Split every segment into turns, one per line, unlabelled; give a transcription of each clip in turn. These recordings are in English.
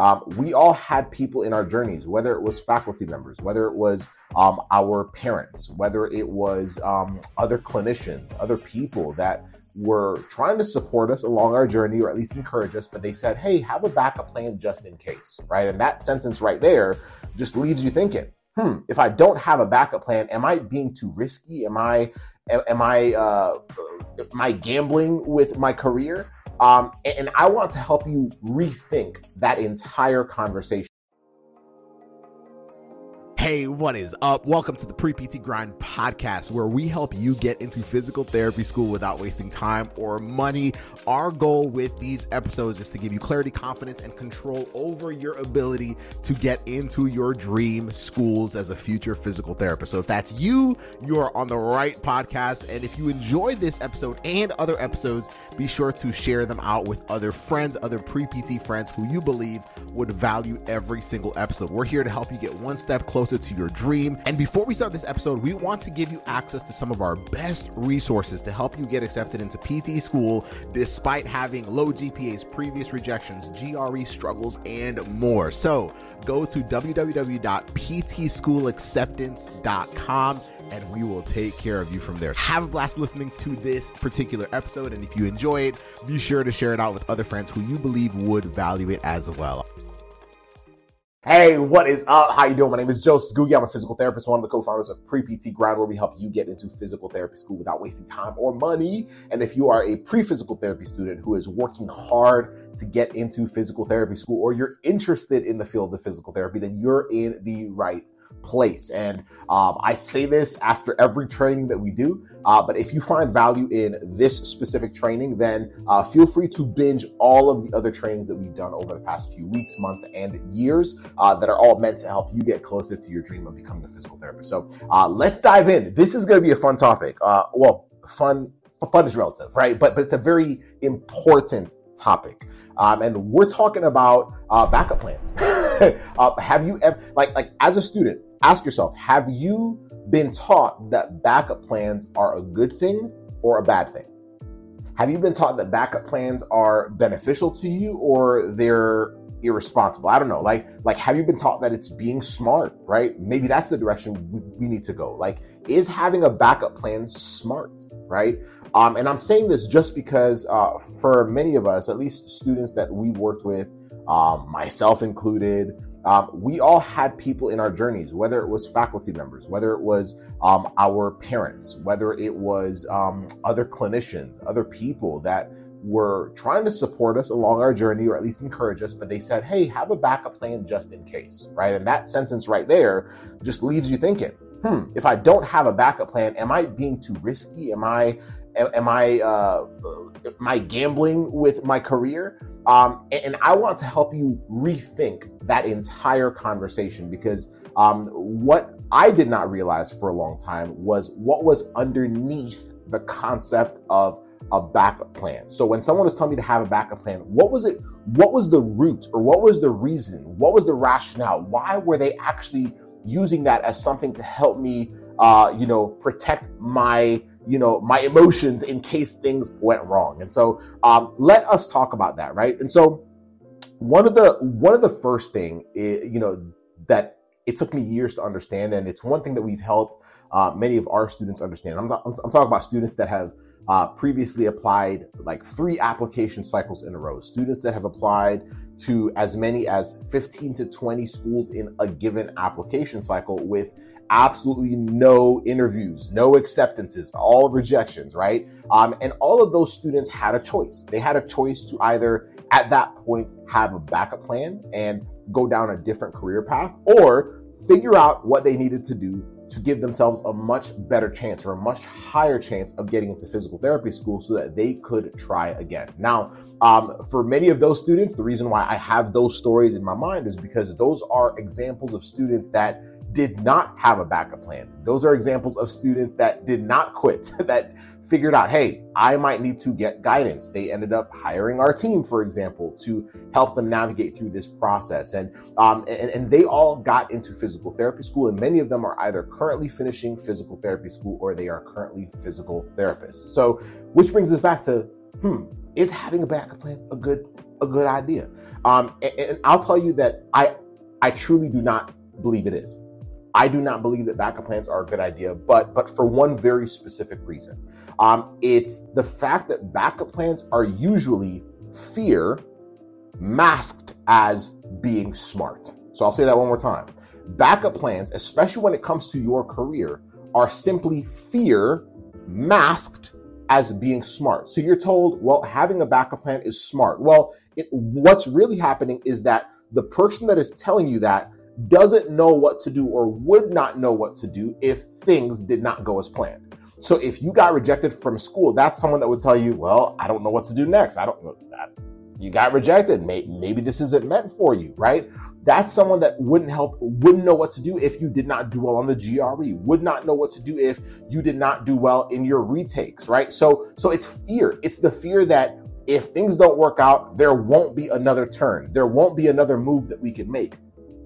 um, we all had people in our journeys, whether it was faculty members, whether it was um, our parents, whether it was um, other clinicians, other people that were trying to support us along our journey or at least encourage us, but they said, hey, have a backup plan just in case, right? And that sentence right there just leaves you thinking, hmm, if I don't have a backup plan, am I being too risky? Am I, am I, uh, am I gambling with my career? Um, and I want to help you rethink that entire conversation.
Hey, what is up? Welcome to the Pre PT Grind podcast, where we help you get into physical therapy school without wasting time or money. Our goal with these episodes is to give you clarity, confidence, and control over your ability to get into your dream schools as a future physical therapist. So, if that's you, you are on the right podcast. And if you enjoyed this episode and other episodes, be sure to share them out with other friends, other pre PT friends who you believe would value every single episode. We're here to help you get one step closer to your dream. And before we start this episode, we want to give you access to some of our best resources to help you get accepted into PT school despite having low GPAs, previous rejections, GRE struggles, and more. So go to www.ptschoolacceptance.com and we will take care of you from there. Have a blast listening to this particular episode. And if you enjoy it, be sure to share it out with other friends who you believe would value it as well.
Hey, what is up? How you doing? My name is Joe Scoogie. I'm a physical therapist, one of the co-founders of Pre-PT Grind, where we help you get into physical therapy school without wasting time or money. And if you are a pre-physical therapy student who is working hard to get into physical therapy school, or you're interested in the field of physical therapy, then you're in the right place. And um, I say this after every training that we do. Uh, but if you find value in this specific training, then uh, feel free to binge all of the other trainings that we've done over the past few weeks, months, and years uh, that are all meant to help you get closer to your dream of becoming a physical therapist. So uh, let's dive in. This is going to be a fun topic. Uh, well, fun. Fun is relative, right? But but it's a very important topic. Um, and we're talking about uh, backup plans. uh, have you ever, like, like as a student, ask yourself, have you been taught that backup plans are a good thing or a bad thing? Have you been taught that backup plans are beneficial to you or they're irresponsible? I don't know. Like, like, have you been taught that it's being smart, right? Maybe that's the direction we, we need to go. Like, is having a backup plan smart, right? Um, and I'm saying this just because uh, for many of us, at least students that we worked with, um, myself included, um, we all had people in our journeys, whether it was faculty members, whether it was um, our parents, whether it was um, other clinicians, other people that were trying to support us along our journey or at least encourage us, but they said, hey, have a backup plan just in case, right? And that sentence right there just leaves you thinking, hmm, if I don't have a backup plan, am I being too risky? Am I am I uh, am I gambling with my career? Um, and, I want to help you rethink that entire conversation because um, what I did not realize for a long time was what was underneath the concept of a backup plan. So when someone was telling me to have a backup plan, what was it? What was the root or what was the reason? What was the rationale? Why were they actually using that as something to help me, uh, you know, protect my you know my emotions in case things went wrong and so um, let us talk about that right and so one of the one of the first thing is, you know that it took me years to understand and it's one thing that we've helped uh, many of our students understand i'm, I'm, I'm talking about students that have uh, previously applied like three application cycles in a row students that have applied to as many as 15 to 20 schools in a given application cycle with absolutely no interviews, no acceptances, all rejections, right? Um, and all of those students had a choice. They had a choice to either at that point have a backup plan and go down a different career path or figure out what they needed to do to give themselves a much better chance or a much higher chance of getting into physical therapy school so that they could try again. Now, um, for many of those students, the reason why I have those stories in my mind is because those are examples of students that did not have a backup plan. Those are examples of students that did not quit, that figured out, hey, I might need to get guidance. They ended up hiring our team, for example, to help them navigate through this process. And, um, and, and they all got into physical therapy school, and many of them are either currently finishing physical therapy school or they are currently physical therapists. So, which brings us back to, hmm, is having a backup plan a good a good idea. Um, and, and I'll tell you that I I truly do not believe it is. I do not believe that backup plans are a good idea, but but for one very specific reason. Um, it's the fact that backup plans are usually fear masked as being smart. So I'll say that one more time. Backup plans, especially when it comes to your career, are simply fear masked as being smart. So you're told, well, having a backup plan is smart. Well, it, what's really happening is that the person that is telling you that doesn't know what to do or would not know what to do if things did not go as planned. So if you got rejected from school, that's someone that would tell you, well, I don't know what to do next. I don't know that. You got rejected. Maybe this isn't meant for you, right? That's someone that wouldn't help, wouldn't know what to do if you did not do well on the GRE, would not know what to do if you did not do well in your retakes, right? So, so it's fear. It's the fear that if things don't work out, there won't be another turn. There won't be another move that we can make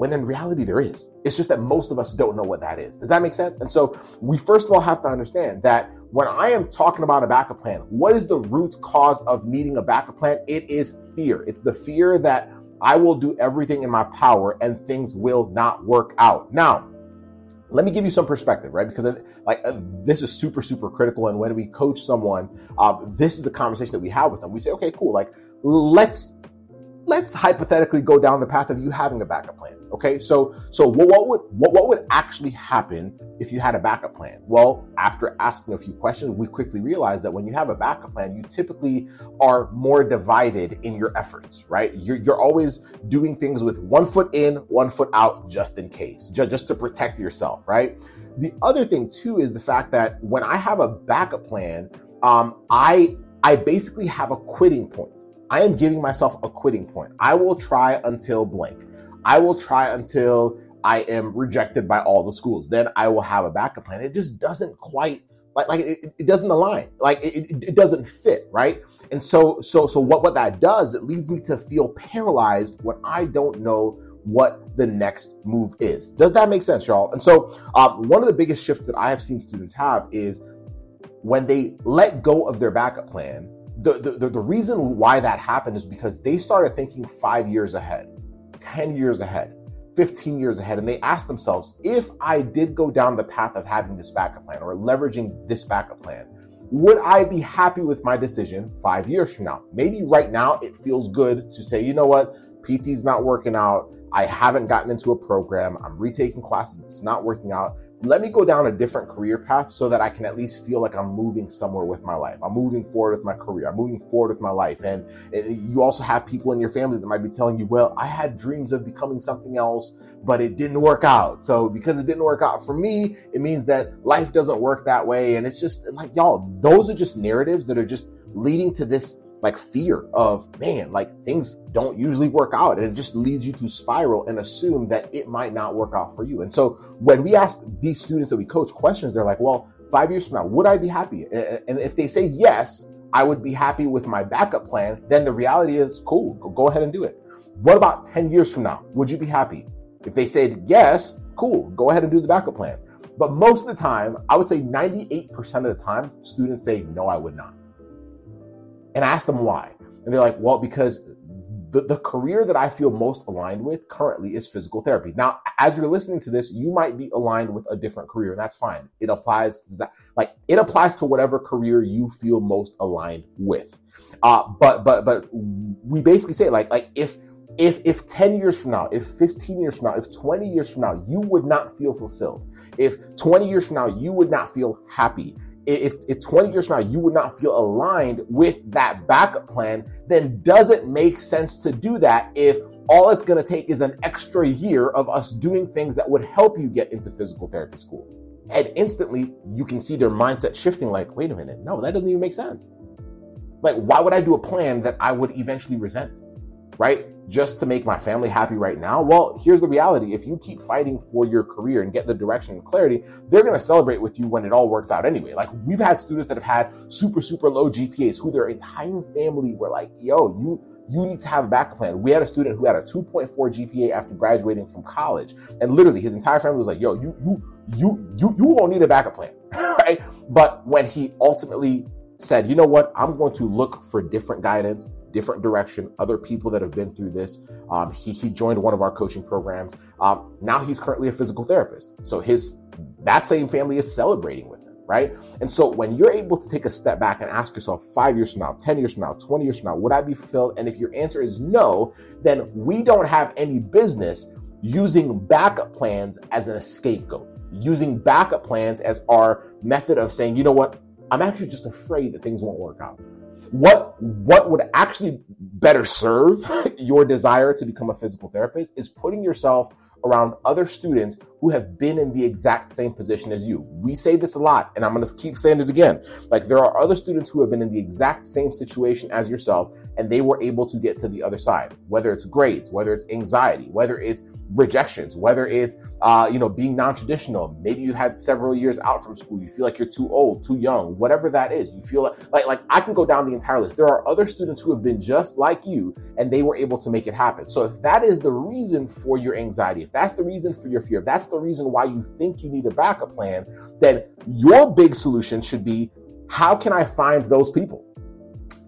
when in reality there is. It's just that most of us don't know what that is. Does that make sense? And so we first of all have to understand that when I am talking about a backup plan, what is the root cause of needing a backup plan? It is fear. It's the fear that I will do everything in my power and things will not work out. Now, let me give you some perspective, right? Because like uh, this is super, super critical. And when we coach someone, uh, this is the conversation that we have with them. We say, okay, cool. Like let's let's hypothetically go down the path of you having a backup plan. Okay, so so what, would what, what would actually happen if you had a backup plan? Well, after asking a few questions, we quickly realized that when you have a backup plan, you typically are more divided in your efforts, right? You're, you're always doing things with one foot in, one foot out, just in case, just, just to protect yourself, right? The other thing too is the fact that when I have a backup plan, um, I I basically have a quitting point. I am giving myself a quitting point. I will try until blank. I will try until I am rejected by all the schools. Then I will have a backup plan. It just doesn't quite like like it, it doesn't align. Like it, it, it doesn't fit, right? And so so so what what that does, it leads me to feel paralyzed when I don't know what the next move is. Does that make sense, y'all? And so um, one of the biggest shifts that I have seen students have is when they let go of their backup plan. The, the, the reason why that happened is because they started thinking five years ahead 10 years ahead, 15 years ahead, and they asked themselves if I did go down the path of having this backup plan or leveraging this backup plan, would I be happy with my decision five years from now? Maybe right now it feels good to say, you know what, PT's not working out. I haven't gotten into a program. I'm retaking classes. It's not working out let me go down a different career path so that I can at least feel like I'm moving somewhere with my life. I'm moving forward with my career. I'm moving forward with my life. And, and, you also have people in your family that might be telling you, well, I had dreams of becoming something else, but it didn't work out. So because it didn't work out for me, it means that life doesn't work that way. And it's just like, y'all, those are just narratives that are just leading to this like fear of man like things don't usually work out and it just leads you to spiral and assume that it might not work out for you. And so when we ask these students that we coach questions they're like well five years from now would i be happy? And if they say yes i would be happy with my backup plan then the reality is cool go ahead and do it. What about 10 years from now? Would you be happy? If they said yes cool go ahead and do the backup plan. But most of the time i would say 98% of the time students say no i would not and I asked them why. And they're like, well, because the, the career that I feel most aligned with currently is physical therapy. Now, as you're listening to this, you might be aligned with a different career, and that's fine. It applies to that, like it applies to whatever career you feel most aligned with. Uh, but but but we basically say like like if if if 10 years from now, if 15 years from now, if 20 years from now, you would not feel fulfilled. If 20 years from now, you would not feel happy if, if 20 years from now you would not feel aligned with that backup plan, then does it make sense to do that if all it's going to take is an extra year of us doing things that would help you get into physical therapy school? And instantly you can see their mindset shifting like, wait a minute, no, that doesn't even make sense. Like, why would I do a plan that I would eventually resent? Right? Just to make my family happy right now? Well, here's the reality. If you keep fighting for your career and get the direction and clarity, they're going to celebrate with you when it all works out anyway. Like we've had students that have had super, super low GPAs who their entire family were like, yo, you, you need to have a backup plan. We had a student who had a 2.4 GPA after graduating from college. And literally his entire family was like, yo, you, you, you, you, you won't need a backup plan. right. But when he ultimately said, you know what, I'm going to look for different guidance different direction, other people that have been through this. Um, he, he joined one of our coaching programs. Um, now he's currently a physical therapist. So his that same family is celebrating with him, right? And so when you're able to take a step back and ask yourself five years from now, 10 years from now, 20 years from now, would I be fulfilled? And if your answer is no, then we don't have any business using backup plans as an scapegoat, using backup plans as our method of saying, you know what, I'm actually just afraid that things won't work out. What what would actually better serve your desire to become a physical therapist is putting yourself around other students who have been in the exact same position as you. We say this a lot, and I'm going to keep saying it again. Like, there are other students who have been in the exact same situation as yourself, and they were able to get to the other side, whether it's grades, whether it's anxiety, whether it's rejections, whether it's, uh, you know, being non traditional. Maybe you had several years out from school. You feel like you're too old, too young, whatever that is. You feel like, like, like I can go down the entire list. There are other students who have been just like you, and they were able to make it happen. So, if that is the reason for your anxiety, if that's the reason for your fear, if that's the reason why you think you need a backup plan, then your big solution should be how can I find those people?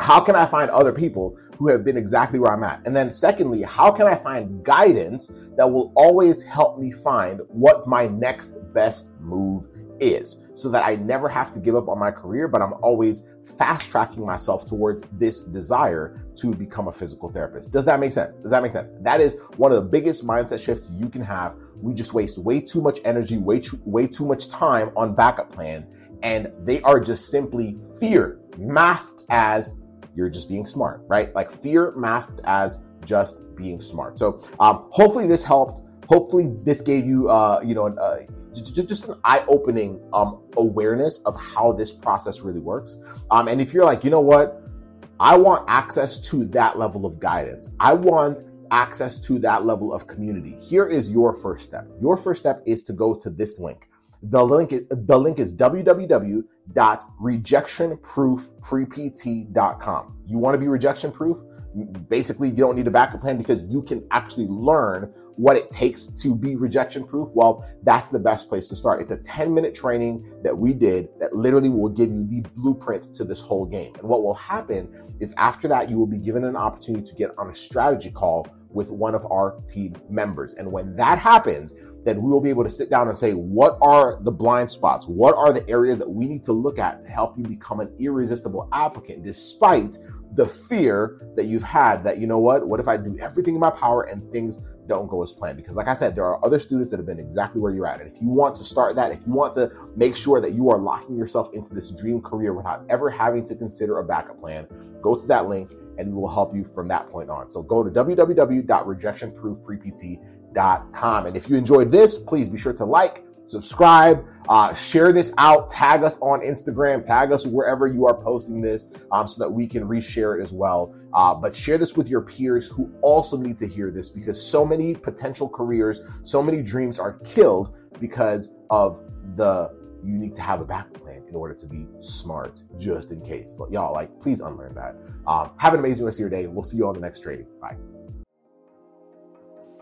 How can I find other people who have been exactly where I'm at? And then, secondly, how can I find guidance that will always help me find what my next best move is so that I never have to give up on my career, but I'm always fast tracking myself towards this desire to become a physical therapist. Does that make sense? Does that make sense? That is one of the biggest mindset shifts you can have. We just waste way too much energy, way too, way too much time on backup plans, and they are just simply fear masked as you're just being smart, right? Like fear masked as just being smart. So um, hopefully this helped. Hopefully this gave you, uh, you know, uh, just an eye-opening um, awareness of how this process really works. Um, and if you're like, you know what, I want access to that level of guidance. I want access to that level of community. Here is your first step. Your first step is to go to this link. The link is, the link is www.rejectionproofprept.com. You want to be rejection proof? Basically, you don't need a backup plan because you can actually learn what it takes to be rejection proof, well, that's the best place to start. It's a 10 minute training that we did that literally will give you the blueprint to this whole game. And what will happen is after that, you will be given an opportunity to get on a strategy call with one of our team members. And when that happens, then we will be able to sit down and say, what are the blind spots? What are the areas that we need to look at to help you become an irresistible applicant despite the fear that you've had that, you know what, what if I do everything in my power and things don't go as planned? Because, like I said, there are other students that have been exactly where you're at. And if you want to start that, if you want to make sure that you are locking yourself into this dream career without ever having to consider a backup plan, go to that link and we will help you from that point on. So go to www.rejectionproofprept.com. And if you enjoyed this, please be sure to like, subscribe, uh, share this out, tag us on Instagram, tag us wherever you are posting this um, so that we can reshare it as well. Uh, but share this with your peers who also need to hear this because so many potential careers, so many dreams are killed because of the you need to have a backup plan in order to be smart just in case. Y'all, like, please unlearn that. Um, have an amazing rest of your day. We'll see you on the next trading. Bye.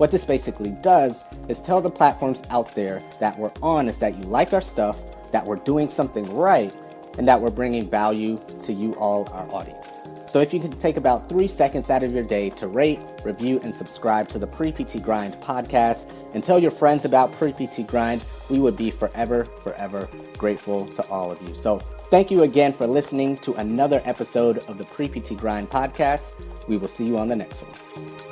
What this basically does is tell the platforms out there that we're on is that you like our stuff, that we're doing something right, and that we're bringing value to you all, our audience. So if you could take about three seconds out of your day to rate, review, and subscribe to the Pre PT Grind podcast and tell your friends about Pre PT Grind, we would be forever, forever grateful to all of you. So thank you again for listening to another episode of the Pre PT Grind podcast. We will see you on the next one.